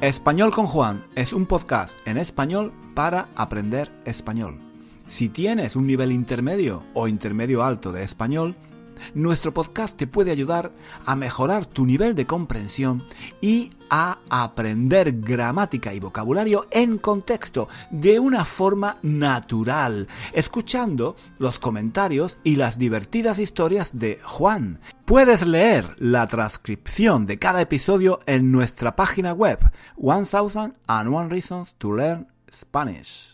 Español con Juan es un podcast en español para aprender español. Si tienes un nivel intermedio o intermedio alto de español, nuestro podcast te puede ayudar a mejorar tu nivel de comprensión y a aprender gramática y vocabulario en contexto, de una forma natural, escuchando los comentarios y las divertidas historias de Juan. Puedes leer la transcripción de cada episodio en nuestra página web, 1001 Reasons to Learn Spanish.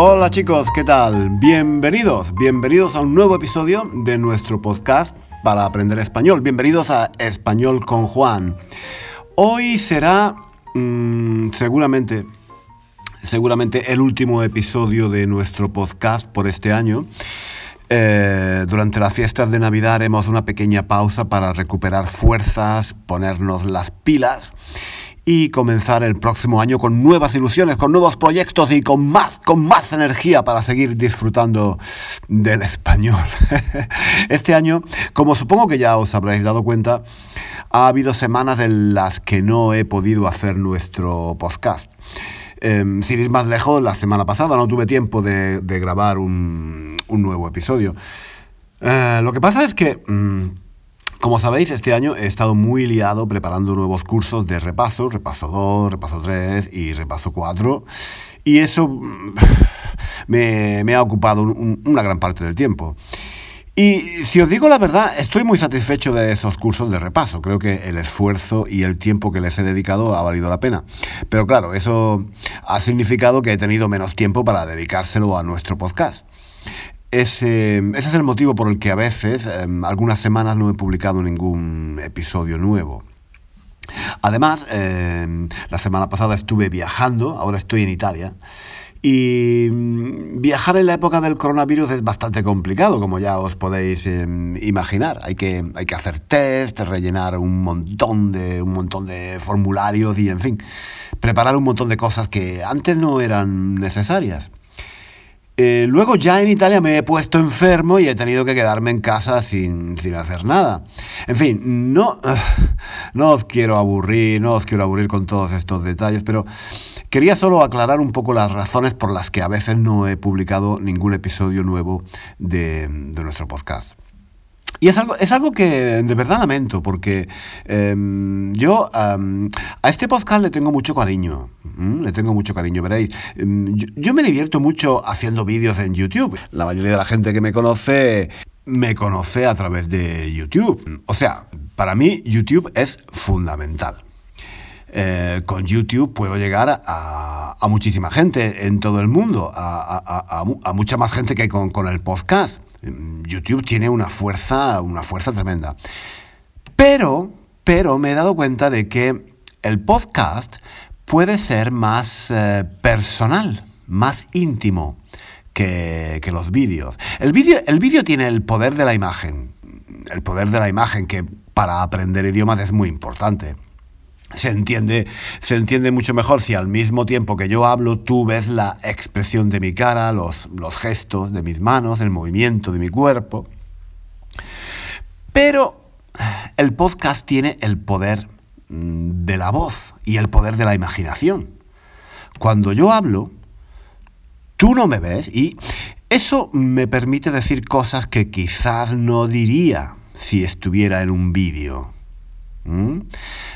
Hola chicos, ¿qué tal? Bienvenidos, bienvenidos a un nuevo episodio de nuestro podcast para aprender español. Bienvenidos a Español con Juan. Hoy será mm, seguramente, seguramente el último episodio de nuestro podcast por este año. Eh, durante las fiestas de Navidad haremos una pequeña pausa para recuperar fuerzas, ponernos las pilas y comenzar el próximo año con nuevas ilusiones, con nuevos proyectos y con más, con más energía para seguir disfrutando del español. Este año, como supongo que ya os habréis dado cuenta, ha habido semanas en las que no he podido hacer nuestro podcast. Em, sin ir más lejos, la semana pasada no tuve tiempo de, grabar un, nuevo episodio. Eh, lo que pasa es que... Mm, como sabéis, este año he estado muy liado preparando nuevos cursos de repaso, repaso 2, repaso 3 y repaso 4. Y eso mm, me, ha ocupado una gran parte del tiempo. Y si os digo la verdad, estoy muy satisfecho de esos cursos de repaso. Creo que el esfuerzo y el tiempo que les he dedicado ha valido la pena. Pero claro, eso ha significado que he tenido menos tiempo para dedicárselo a nuestro podcast. Ese, ese, es el motivo por el que a veces, em, algunas semanas, no he publicado ningún episodio nuevo. Además, em, la semana pasada estuve viajando, ahora estoy en Italia, y mm, viajar en la época del coronavirus es bastante complicado, como ya os podéis em, imaginar. Hay que, hay que hacer test, rellenar un montón, de, un montón de formularios y, en fin, preparar un montón de cosas que antes no eran necesarias. Eh, luego ya en Italia me he puesto enfermo y he tenido que quedarme en casa sin, hacer nada. En fin, no, no os quiero aburrir, no os quiero aburrir con todos estos detalles, pero quería solo aclarar un poco las razones por las que a veces no he publicado ningún episodio nuevo de nuestro podcast. Y es algo, es algo que de verdad lamento, porque em, yo a este podcast le tengo mucho cariño. Le tengo mucho cariño, veréis. Em, yo, me divierto mucho haciendo vídeos en YouTube. La mayoría de la gente que me conoce me conoce a través de YouTube. O sea, para mí YouTube es fundamental. Eh, con YouTube puedo llegar a, muchísima gente en todo el mundo, a, mucha más gente que con, con el podcast. YouTube tiene una fuerza, una fuerza tremenda. Pero, pero me he dado cuenta de que el podcast puede ser más eh, personal, más íntimo que, los vídeos. El vídeo el vídeo tiene el poder de la imagen, el poder de la imagen que para aprender idiomas es muy importante se entiende, se entiende mucho mejor si al mismo tiempo que yo hablo tú ves la expresión de mi cara, los, los gestos de mis manos, el movimiento de mi cuerpo. Pero el podcast tiene el poder mm, de la voz y el poder de la imaginación. Cuando yo hablo, tú no me ves y eso me permite decir cosas que quizás no diría si estuviera en un vídeo. ¿Mm?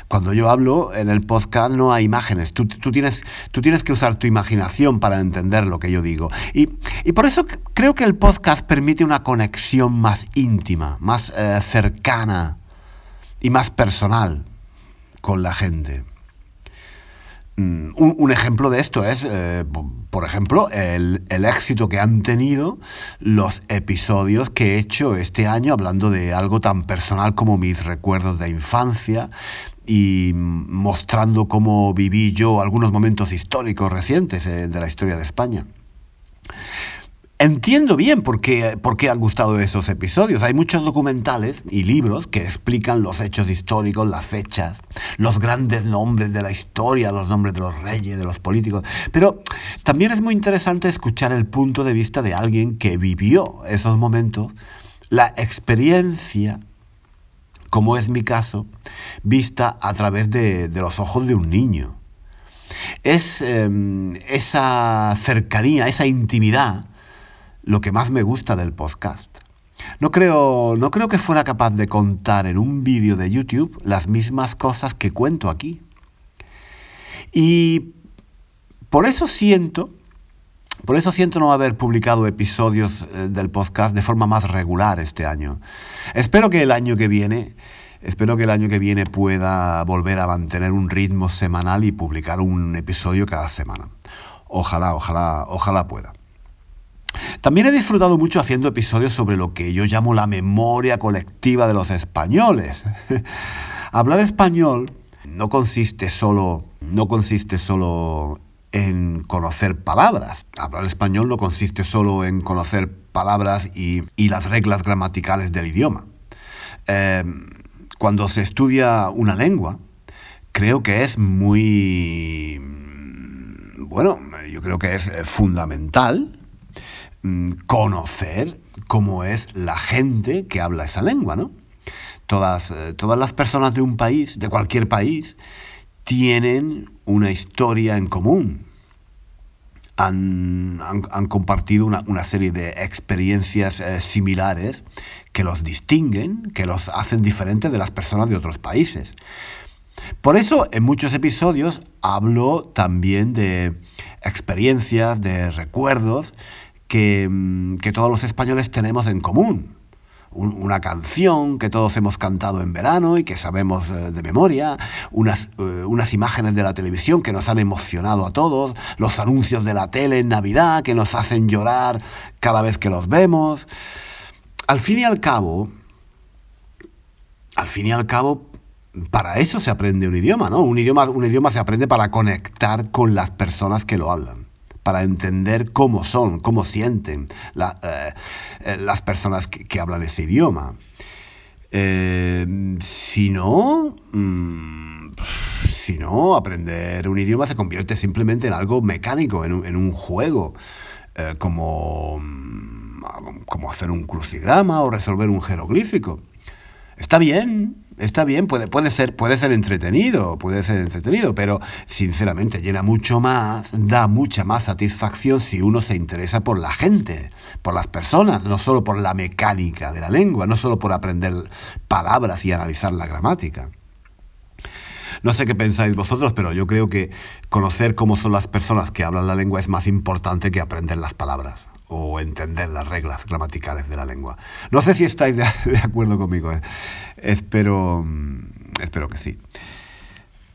Cuando yo hablo en el podcast no hay imágenes, tú, tienes, tú tienes que usar tu imaginación para entender lo que yo digo. Y, por eso creo que el podcast permite una conexión más íntima, más eh, cercana y más personal con la gente. Mm, un, ejemplo de esto es, eh, por ejemplo, el, éxito que han tenido los episodios que he hecho este año hablando de algo tan personal como mis recuerdos de infancia y mostrando cómo viví yo algunos momentos históricos recientes eh, de la historia de España. Entiendo bien por qué, han gustado esos episodios. Hay muchos documentales y libros que explican los hechos históricos, las fechas, los grandes nombres de la historia, los nombres de los reyes, de los políticos. Pero también es muy interesante escuchar el punto de vista de alguien que vivió esos momentos, la experiencia, como es mi caso, vista a través de, los ojos de un niño. Es em, esa cercanía, esa intimidad lo que más me gusta del podcast. No creo, no creo que fuera capaz de contar en un vídeo de YouTube las mismas cosas que cuento aquí. Y por eso siento, por eso siento no haber publicado episodios eh, del podcast de forma más regular este año. Espero que el año que viene, espero que el año que viene pueda volver a mantener un ritmo semanal y publicar un episodio cada semana. Ojalá, ojalá, ojalá pueda. También he disfrutado mucho haciendo episodios sobre lo que yo llamo la memoria colectiva de los españoles. Hablar español no consiste solo, no consiste solo en conocer palabras. Hablar español no consiste solo en conocer palabras y, las reglas gramaticales del idioma. Em, cuando se estudia una lengua, creo que es muy... Bueno, yo creo que es fundamental Mm, conocer cómo es la gente que habla esa lengua, ¿no? Todas, eh, todas las personas de un país, de cualquier país, tienen una historia en común. Han, compartido una, serie de experiencias eh, similares que los distinguen, que los hacen diferentes de las personas de otros países. Por eso en muchos episodios hablo también de experiencias, de recuerdos Mm, que, todos los españoles tenemos en común. una canción que todos hemos cantado en verano y que sabemos eh, de memoria, unas, eh, unas imágenes de la televisión que nos han emocionado a todos, los anuncios de la tele en Navidad que nos hacen llorar cada vez que los vemos. Al fin y al cabo, al fin y al cabo, para eso se aprende un idioma, ¿no? Un idioma, un idioma se aprende para conectar con las personas que lo hablan para entender cómo son, cómo sienten eh, eh, las personas que, hablan ese idioma. Eh, si no, mm, si no, aprender un idioma se convierte simplemente en algo mecánico, en un, juego, como, mm, como hacer un crucigrama o resolver un jeroglífico. Está bien, está bien, puede, puede, ser, puede ser entretenido, puede ser entretenido, pero sinceramente llena mucho más, da mucha más satisfacción si uno se interesa por la gente, por las personas, no solo por la mecánica de la lengua, no solo por aprender palabras y analizar la gramática. No sé qué pensáis vosotros, pero yo creo que conocer cómo son las personas que hablan la lengua es más importante que aprender las palabras o entender las reglas gramaticales de la lengua. No sé si estáis de, acuerdo conmigo, ¿eh? espero, mm, espero que sí.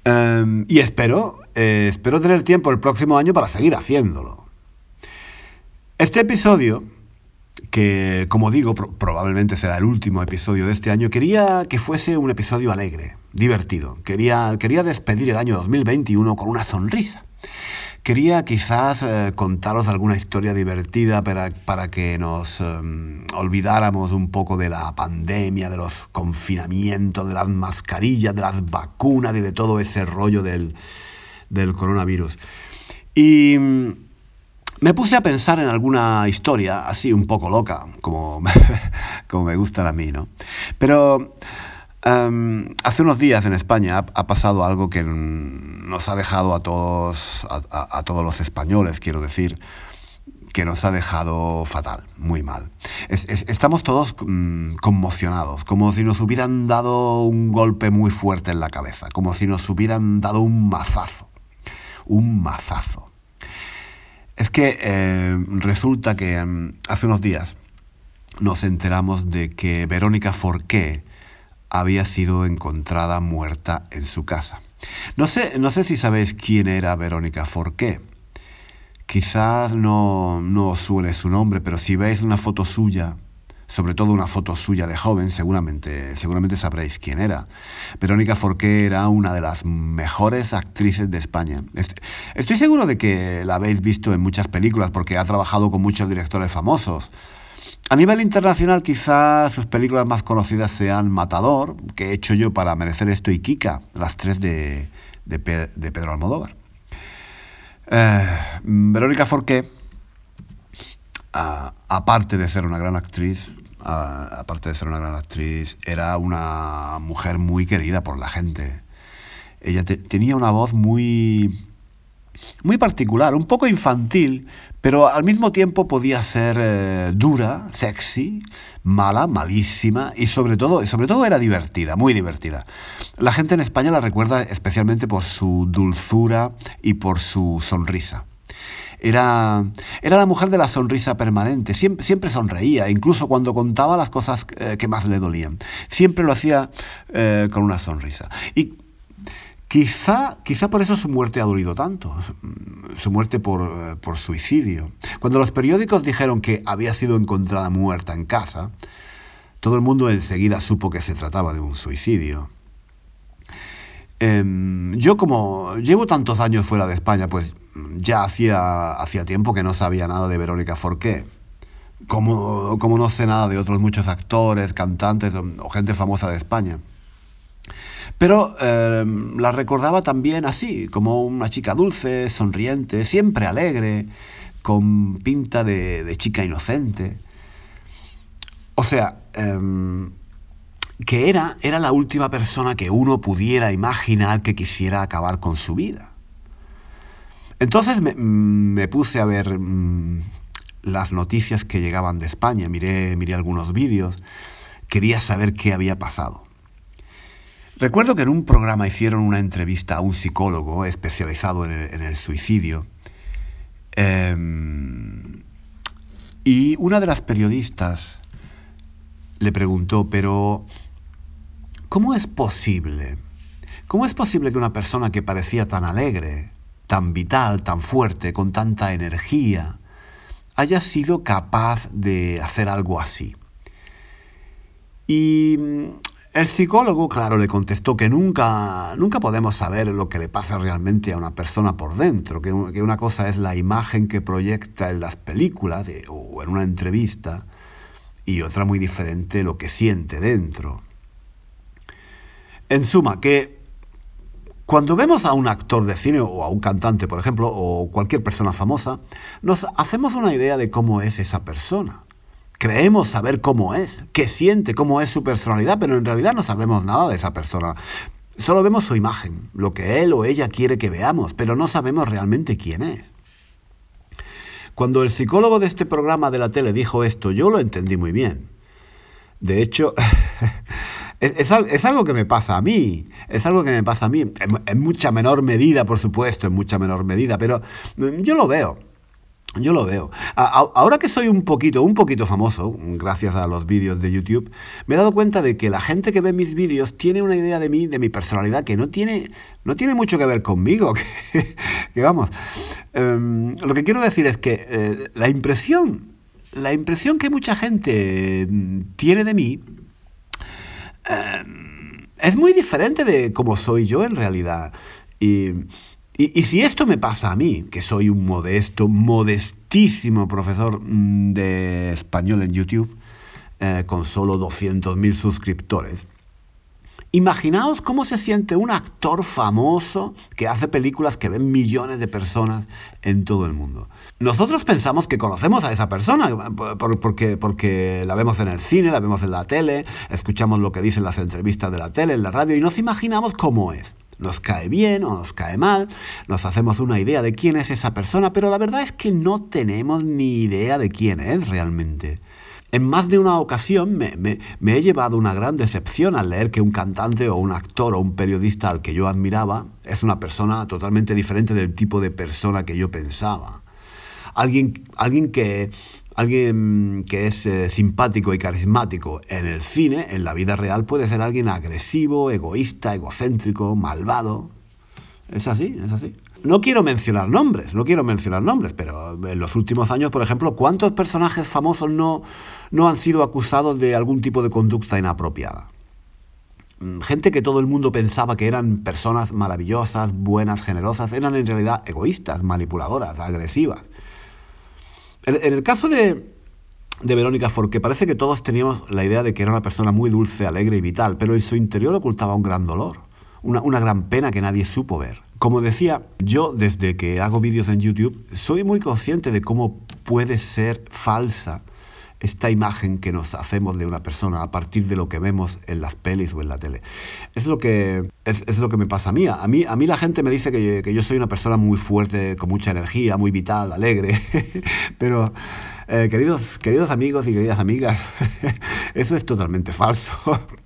Em, y espero, eh, espero tener tiempo el próximo año para seguir haciéndolo. Este episodio, que como digo, probablemente será el último episodio de este año, quería que fuese un episodio alegre, divertido. Quería, quería despedir el año 2021 con una sonrisa. Quería quizás eh, contaros alguna historia divertida para, para que nos em, olvidáramos un poco de la pandemia, de los confinamientos, de las mascarillas, de las vacunas y de todo ese rollo del, del coronavirus. Y mm, me puse a pensar en alguna historia así un poco loca, como, como me gusta a mí, ¿no? Pero Em, hace unos días en España ha, pasado algo que nos ha dejado a todos, a, todos los españoles, quiero decir, que nos ha dejado fatal, muy mal. estamos todos mm, conmocionados, como si nos hubieran dado un golpe muy fuerte en la cabeza, como si nos hubieran dado un mazazo, un mazazo. Es que eh, resulta que em, hace unos días nos enteramos de que Verónica Forqué, había sido encontrada muerta en su casa. No sé, no sé si sabéis quién era Verónica Forqué. Quizás no, no os suene su nombre, pero si veis una foto suya, sobre todo una foto suya de joven, seguramente, seguramente sabréis quién era. Verónica Forqué era una de las mejores actrices de España. Estoy seguro de que la habéis visto en muchas películas porque ha trabajado con muchos directores famosos. A nivel internacional quizás sus películas más conocidas sean Matador, que he hecho yo para merecer esto, y Kika, las tres de, de, Pedro Almodóvar. Eh, Verónica Forqué aparte de ser una gran actriz, aparte de ser una gran actriz, era una mujer muy querida por la gente. Ella tenía una voz muy muy particular, un poco infantil, pero al mismo tiempo podía ser eh, dura, sexy, mala, malísima y sobre todo, sobre todo era divertida, muy divertida. La gente en España la recuerda especialmente por su dulzura y por su sonrisa. Era, era la mujer de la sonrisa permanente, siempre, siempre sonreía, incluso cuando contaba las cosas eh, que más le dolían. Siempre lo hacía eh, con una sonrisa. Y Quizá, quizá por eso su muerte ha dolido tanto, su muerte por, eh, por, suicidio. Cuando los periódicos dijeron que había sido encontrada muerta en casa, todo el mundo enseguida supo que se trataba de un suicidio. Em, yo como llevo tantos años fuera de España, pues ya hacía, hacía tiempo que no sabía nada de Verónica Forqué. Como, como no sé nada de otros muchos actores, cantantes o gente famosa de España. Pero em, la recordaba también así, como una chica dulce, sonriente, siempre alegre, con pinta de, chica inocente. O sea, em, que era, era la última persona que uno pudiera imaginar que quisiera acabar con su vida. Entonces me, puse a ver mm, las noticias que llegaban de España, miré, miré algunos vídeos, quería saber qué había pasado. Recuerdo que en un programa hicieron una entrevista a un psicólogo especializado en el, suicidio em, y una de las periodistas le preguntó, pero ¿cómo es posible? ¿Cómo es posible que una persona que parecía tan alegre, tan vital, tan fuerte, con tanta energía, haya sido capaz de hacer algo así. Y el psicólogo, claro, le contestó que nunca, nunca podemos saber lo que le pasa realmente a una persona por dentro, que, una cosa es la imagen que proyecta en las películas o en una entrevista y otra muy diferente lo que siente dentro. En suma, que cuando vemos a un actor de cine o a un cantante, por ejemplo, o cualquier persona famosa, nos hacemos una idea de cómo es esa persona. Creemos saber cómo es, qué siente, cómo es su personalidad, pero en realidad no sabemos nada de esa persona. Solo vemos su imagen, lo que él o ella quiere que veamos, pero no sabemos realmente quién es. Cuando el psicólogo de este programa de la tele dijo esto, yo lo entendí muy bien. De hecho, Es, algo que me pasa a mí, es algo que me pasa a mí, en, mucha menor medida, por supuesto, en mucha menor medida, pero mm, yo lo veo. Yo lo veo. ahora que soy un poquito, un poquito famoso, gracias a los vídeos de YouTube, me he dado cuenta de que la gente que ve mis vídeos tiene una idea de mí, de mi personalidad, que no tiene, no tiene mucho que ver conmigo. Que, vamos. Em, lo que quiero decir es que eh, la impresión, la impresión que mucha gente mm, tiene de mí Em, es muy diferente de cómo soy yo en realidad. Y, si esto me pasa a mí, que soy un modesto, modestísimo profesor mm, de español en YouTube, eh, con solo 200.000 suscriptores, Imaginaos cómo se siente un actor famoso que hace películas que ven millones de personas en todo el mundo. Nosotros pensamos que conocemos a esa persona porque, porque la vemos en el cine, la vemos en la tele, escuchamos lo que dicen las entrevistas de la tele, en la radio y nos imaginamos cómo es. Nos cae bien o nos cae mal, nos hacemos una idea de quién es esa persona, pero la verdad es que no tenemos ni idea de quién es realmente. En más de una ocasión me, he llevado una gran decepción al leer que un cantante o un actor o un periodista al que yo admiraba es una persona totalmente diferente del tipo de persona que yo pensaba. Alguien, alguien, que, alguien que es eh, simpático y carismático en el cine, en la vida real, puede ser alguien agresivo, egoísta, egocéntrico, malvado. Es así, es así. No quiero mencionar nombres, no quiero mencionar nombres, pero en los últimos años, por ejemplo, ¿cuántos personajes famosos no, no han sido acusados de algún tipo de conducta inapropiada? Mm, gente que todo el mundo pensaba que eran personas maravillosas, buenas, generosas, eran en realidad egoístas, manipuladoras, agresivas. En, el caso de, de Verónica Forqué, parece que todos teníamos la idea de que era una persona muy dulce, alegre y vital, pero en su interior ocultaba un gran dolor, una, una gran pena que nadie supo ver. Como decía, yo desde que hago vídeos en YouTube soy muy consciente de cómo puede ser falsa esta imagen que nos hacemos de una persona a partir de lo que vemos en las pelis o en la tele. Es lo que, es, lo que me pasa a mí. A, mí. a mí la gente me dice que, que yo soy una persona muy fuerte, con mucha energía, muy vital, alegre, pero... Eh, queridos, queridos amigos y queridas amigas, eso es totalmente falso.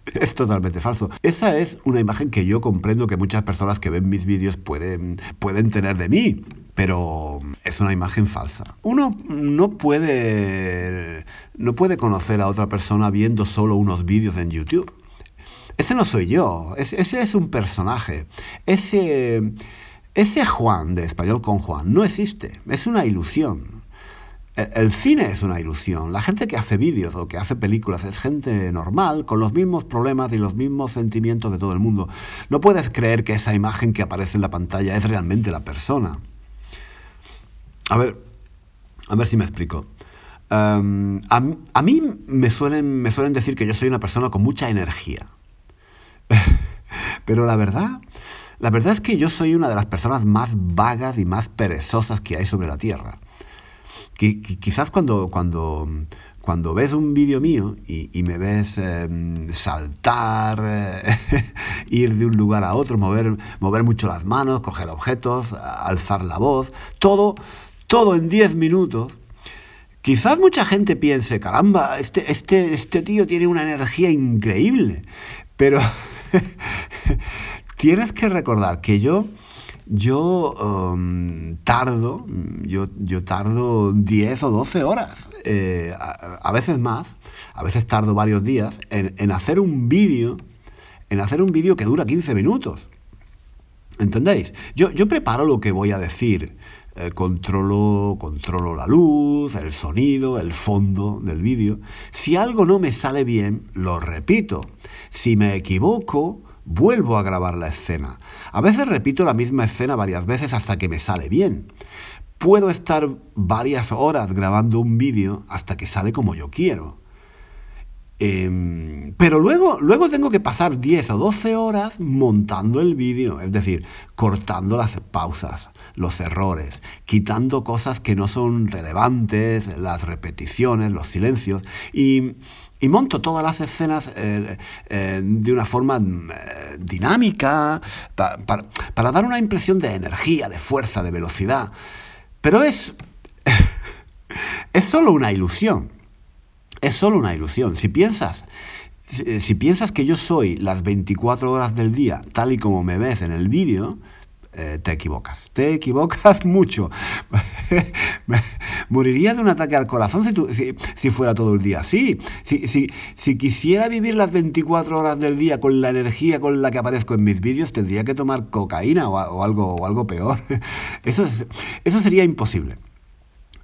es totalmente falso. Esa es una imagen que yo comprendo que muchas personas que ven mis vídeos pueden, pueden tener de mí pero es una imagen falsa. Uno no puede, no puede conocer a otra persona viendo solo unos vídeos en YouTube. Ese no soy yo, ese es un personaje. Ese, ese Juan de español con Juan no existe, es una ilusión. El cine es una ilusión. La gente que hace vídeos o que hace películas es gente normal, con los mismos problemas y los mismos sentimientos de todo el mundo. No puedes creer que esa imagen que aparece en la pantalla es realmente la persona. A ver, a ver si me explico. Em, a, mí me suelen, me suelen decir que yo soy una persona con mucha energía. Pero la verdad, la verdad es que yo soy una de las personas más vagas y más perezosas que hay sobre la Tierra. quizás cuando, cuando, cuando ves un vídeo mío y, me ves em, saltar, eh, ir de un lugar a otro, mover, mover mucho las manos, coger objetos, alzar la voz, todo, todo en 10 minutos, quizás mucha gente piense, caramba, este, este, este tío tiene una energía increíble, pero tienes que recordar que yo, yo um, tardo, yo, yo tardo 10 o 12 horas, eh, a, veces más, a veces tardo varios días en, hacer un vídeo, en hacer un vídeo que dura 15 minutos. ¿Entendéis? Yo preparo lo que voy a decir, eh, controlo, controlo la luz, el sonido, el fondo del vídeo. Si algo no me sale bien, lo repito. Si me equivoco, vuelvo a grabar la escena. A veces repito la misma escena varias veces hasta que me sale bien. Puedo estar varias horas grabando un vídeo hasta que sale como yo quiero. Em, pero luego, luego tengo que pasar 10 o 12 horas montando el vídeo, es decir, cortando las pausas, los errores, quitando cosas que no son relevantes, las repeticiones, los silencios, y, monto todas las escenas eh, eh, de una forma eh, dinámica, para dar una impresión de energía, de fuerza, de velocidad. Pero es, es solo una ilusión es solo una ilusión. Si piensas, si, piensas que yo soy las 24 horas del día, tal y como me ves en el vídeo, eh, te equivocas. Te equivocas mucho. Moriría de un ataque al corazón si, si, fuera todo el día así. Si, si, quisiera vivir las 24 horas del día con la energía con la que aparezco en mis vídeos, tendría que tomar cocaína o, algo, o algo peor. Eso, es, eso sería imposible.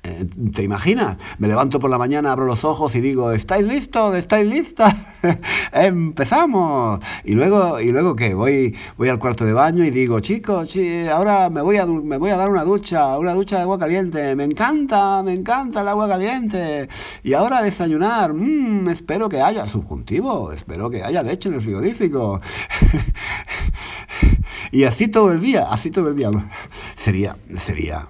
Eh, ¿Te imaginas? Me levanto por la mañana, abro los ojos y digo, ¿estáis listos? ¿Estáis listas? ¡Empezamos! Y luego, ¿y luego qué? Voy, voy al cuarto de baño y digo, chicos, ahora me voy, a, me voy a dar una ducha, una ducha de agua caliente. Me encanta, me encanta el agua caliente. Y ahora desayunar, mmm, espero que haya subjuntivo, espero que haya leche en el frigorífico. y así todo el día, así todo el día. Sería, sería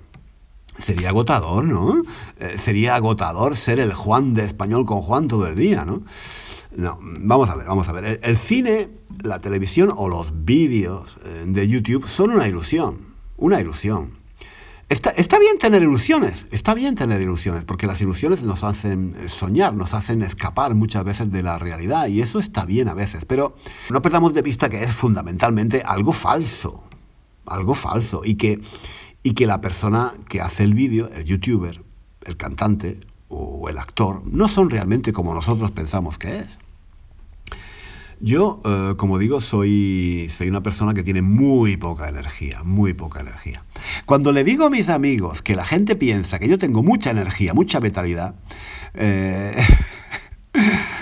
sería agotador, ¿no? Eh, sería agotador ser el Juan de español con Juan todo el día, ¿no? No, vamos a ver, vamos a ver. El, cine, la televisión o los vídeos eh, de YouTube son una ilusión, una ilusión. Está, está, bien tener ilusiones, está bien tener ilusiones, porque las ilusiones nos hacen soñar, nos hacen escapar muchas veces de la realidad, y eso está bien a veces, pero no perdamos de vista que es fundamentalmente algo falso, algo falso, y que, y que la persona que hace el vídeo, el youtuber, el cantante o el actor, no son realmente como nosotros pensamos que es. Yo, eh, como digo, soy, soy una persona que tiene muy poca energía, muy poca energía. Cuando le digo a mis amigos que la gente piensa que yo tengo mucha energía, mucha vitalidad, eh,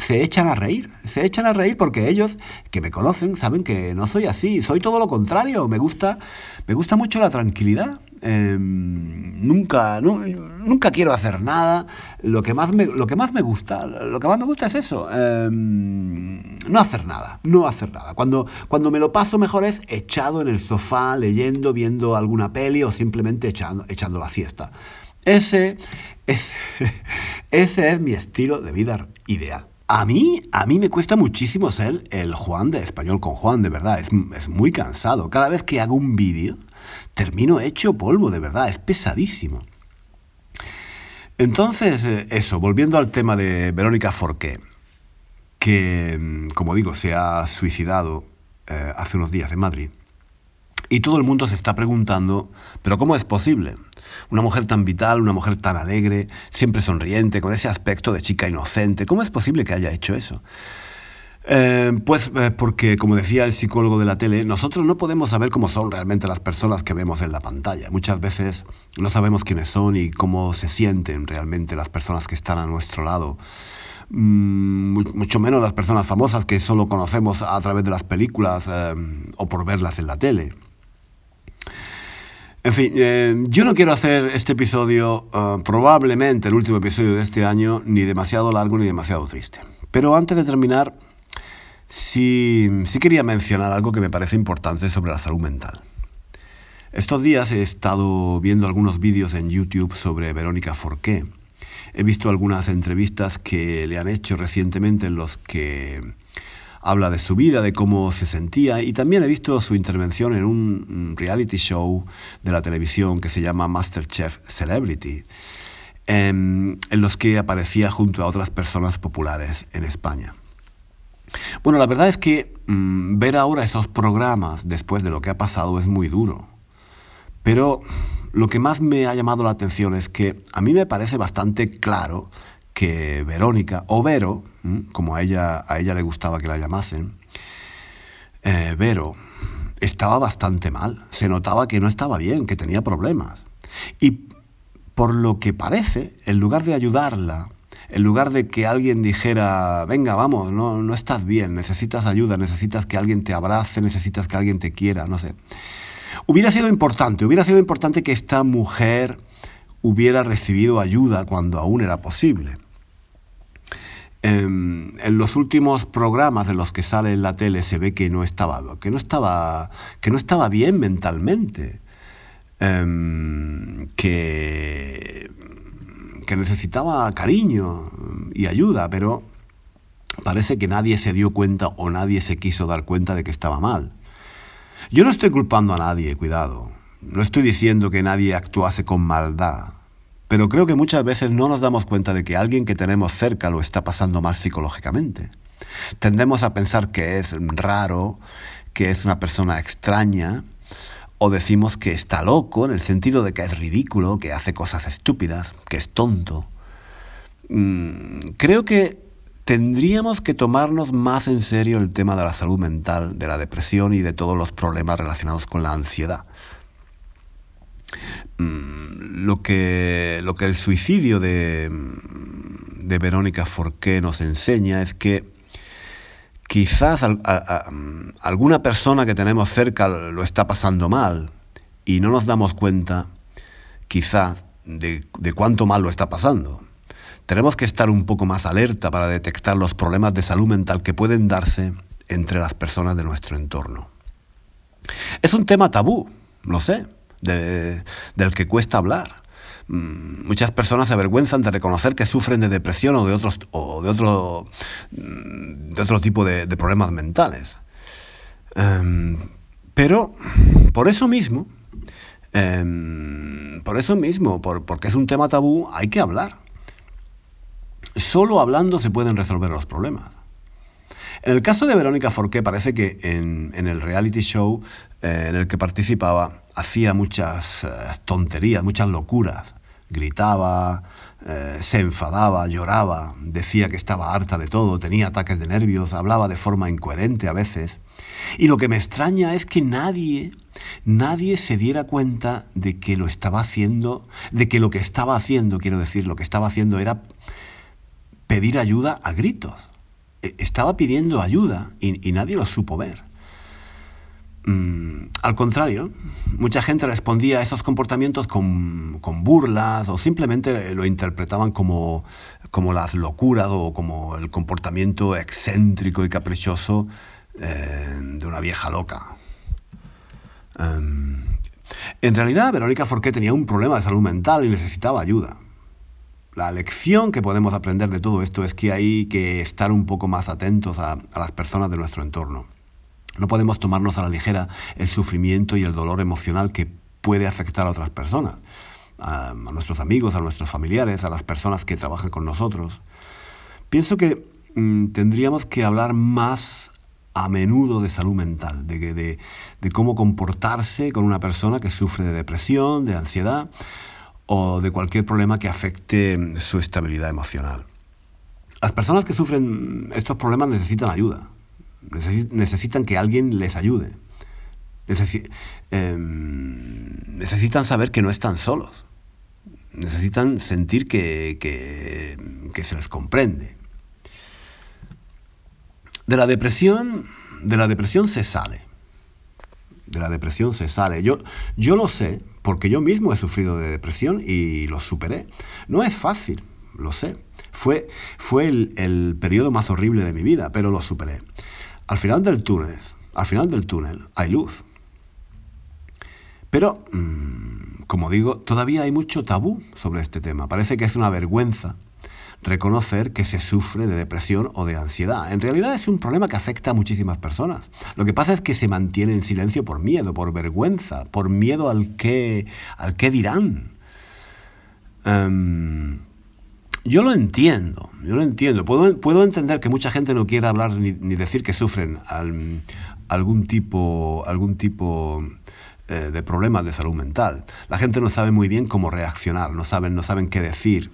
se echan a reír, se echan a reír porque ellos que me conocen saben que no soy así, soy todo lo contrario, me gusta, me gusta mucho la tranquilidad, em, nunca, nunca quiero hacer nada, lo que más me, lo que más me gusta, lo que más me gusta es eso, em, no hacer nada, no hacer nada. Cuando, cuando me lo paso mejor es echado en el sofá, leyendo, viendo alguna peli o simplemente echando, echando la siesta. Ese, ese, ese es mi estilo de vida ideal. A mí, a mí me cuesta muchísimo ser el Juan de español con Juan, de verdad. Es, muy cansado. Cada vez que hago un vídeo, termino hecho polvo, de verdad. Es pesadísimo. Entonces, eh, eso, volviendo al tema de Verónica Forqué, que, mm, como digo, se ha suicidado eh, hace unos días en Madrid. Y todo el mundo se está preguntando, ¿pero cómo es posible? Una mujer tan vital, una mujer tan alegre, siempre sonriente, con ese aspecto de chica inocente, ¿cómo es posible que haya hecho eso? Eh, pues eh, porque, como decía el psicólogo de la tele, nosotros no podemos saber cómo son realmente las personas que vemos en la pantalla. Muchas veces no sabemos quiénes son y cómo se sienten realmente las personas que están a nuestro lado. Mm, mucho menos las personas famosas que solo conocemos a través de las películas eh, o por verlas en la tele. En fin, eh, yo no quiero hacer este episodio, eh, probablemente el último episodio de este año, ni demasiado largo ni demasiado triste. Pero antes de terminar, sí, sí quería mencionar algo que me parece importante sobre la salud mental. Estos días he estado viendo algunos vídeos en YouTube sobre Verónica Forqué. He visto algunas entrevistas que le han hecho recientemente en los que habla de su vida, de cómo se sentía y también he visto su intervención en un reality show de la televisión que se llama Masterchef Celebrity, em, en, los que aparecía junto a otras personas populares en España. Bueno, la verdad es que mm, ver ahora esos programas después de lo que ha pasado es muy duro. Pero lo que más me ha llamado la atención es que a mí me parece bastante claro que Verónica, o Vero, como a ella, a ella le gustaba que la llamasen, eh, Vero estaba bastante mal, se notaba que no estaba bien, que tenía problemas. Y por lo que parece, en lugar de ayudarla, en lugar de que alguien dijera, venga, vamos, no, no estás bien, necesitas ayuda, necesitas que alguien te abrace, necesitas que alguien te quiera, no sé. Hubiera sido importante, hubiera sido importante que esta mujer hubiera recibido ayuda cuando aún era posible. En, los últimos programas en los que sale en la tele se ve que no estaba, que no estaba, que no estaba bien mentalmente, em, que, que necesitaba cariño y ayuda, pero parece que nadie se dio cuenta o nadie se quiso dar cuenta de que estaba mal. Yo no estoy culpando a nadie, cuidado. No estoy diciendo que nadie actuase con maldad. Pero creo que muchas veces no nos damos cuenta de que alguien que tenemos cerca lo está pasando mal psicológicamente. Tendemos a pensar que es raro, que es una persona extraña, o decimos que está loco en el sentido de que es ridículo, que hace cosas estúpidas, que es tonto. Mm, creo que tendríamos que tomarnos más en serio el tema de la salud mental, de la depresión y de todos los problemas relacionados con la ansiedad. Mm, lo que, lo que el suicidio de, de Verónica Forqué nos enseña es que quizás alguna persona que tenemos cerca lo está pasando mal y no nos damos cuenta quizás de, de cuánto mal lo está pasando. Tenemos que estar un poco más alerta para detectar los problemas de salud mental que pueden darse entre las personas de nuestro entorno. Es un tema tabú, lo sé, del que cuesta hablar. Mm, muchas personas se avergüenzan de reconocer que sufren de depresión o de, otros, o de, otro, mm, de otro tipo de, problemas mentales. Em, pero por eso mismo, em, por eso mismo, porque es un tema tabú, hay que hablar. Solo hablando se pueden resolver los problemas. En el caso de Verónica Forqué parece que en, el reality show eh, en el que participaba hacía muchas eh, tonterías, muchas locuras, Gritaba, eh, se enfadaba, lloraba, decía que estaba harta de todo, tenía ataques de nervios, hablaba de forma incoherente a veces. Y lo que me extraña es que nadie, nadie se diera cuenta de que lo estaba haciendo, de que lo que estaba haciendo, quiero decir, lo que estaba haciendo era pedir ayuda a gritos. E, estaba pidiendo ayuda y, nadie lo supo ver. Mm, al contrario, mucha gente respondía a esos comportamientos con, burlas o simplemente lo interpretaban como, como las locuras o como el comportamiento excéntrico y caprichoso eh, de una vieja loca. Em, en realidad, Verónica Forqué tenía un problema de salud mental y necesitaba ayuda. La lección que podemos aprender de todo esto es que hay que estar un poco más atentos a, las personas de nuestro entorno. No podemos tomarnos a la ligera el sufrimiento y el dolor emocional que puede afectar a otras personas, a, nuestros amigos, a nuestros familiares, a las personas que trabajan con nosotros. Pienso que mm, tendríamos que hablar más a menudo de salud mental, de, de, cómo comportarse con una persona que sufre de depresión, de ansiedad o de cualquier problema que afecte su estabilidad emocional. Las personas que sufren estos problemas necesitan ayuda, necesitan que alguien les ayude, em, necesitan saber que no están solos, necesitan sentir que, que se les comprende. De la depresión, de la depresión se sale. De la depresión se sale. Yo, yo lo sé porque yo mismo he sufrido de depresión y lo superé. No es fácil, lo sé. Fue, fue el, periodo más horrible de mi vida, pero lo superé. Al final del túnel, al final del túnel hay luz. Pero, mm, como digo, todavía hay mucho tabú sobre este tema. Parece que es una vergüenza reconocer que se sufre de depresión o de ansiedad. En realidad es un problema que afecta a muchísimas personas. Lo que pasa es que se mantiene en silencio por miedo, por vergüenza, por miedo al que, al que dirán. Em, yo lo entiendo, yo lo entiendo. Puedo, puedo, entender que mucha gente no quiera hablar ni, decir que sufren algún tipo, algún tipo eh, de problemas de salud mental. La gente no sabe muy bien cómo reaccionar, no saben, no saben qué decir.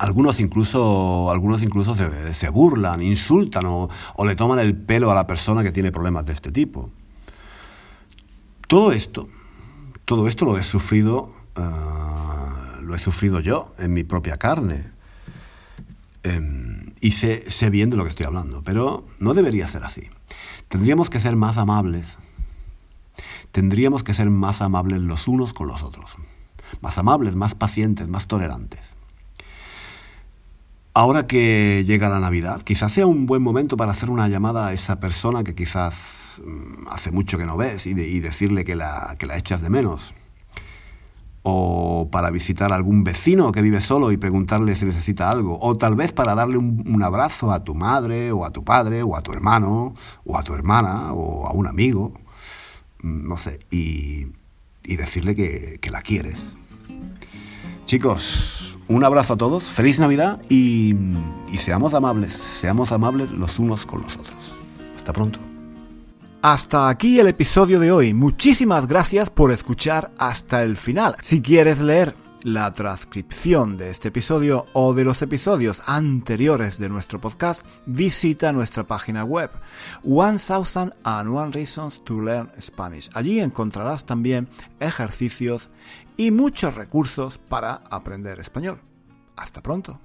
Algunos incluso, algunos incluso se, burlan, insultan o, le toman el pelo a la persona que tiene problemas de este tipo. Todo esto, todo esto lo he sufrido, eh, lo he sufrido yo en mi propia carne. Em, y sé, sé bien de lo que estoy hablando, pero no debería ser así. Tendríamos que ser más amables. Tendríamos que ser más amables los unos con los otros. Más amables, más pacientes, más tolerantes. Ahora que llega la Navidad, quizás sea un buen momento para hacer una llamada a esa persona que quizás mm, hace mucho que no ves y, decirle que la, que la echas de menos. O para visitar a algún vecino que vive solo y preguntarle si necesita algo. O tal vez para darle un, abrazo a tu madre o a tu padre o a tu hermano o a tu hermana o a un amigo. Mm, no sé. Y, decirle que, que la quieres. Chicos, un abrazo a todos, feliz Navidad y, seamos amables, seamos amables los unos con los otros. Hasta pronto. Hasta aquí el episodio de hoy. Muchísimas gracias por escuchar hasta el final. Si quieres leer la transcripción de este episodio o de los episodios anteriores de nuestro podcast, visita nuestra página web 1000 and One Reasons to Learn Spanish. Allí encontrarás también ejercicios y muchos recursos para aprender español. Hasta pronto.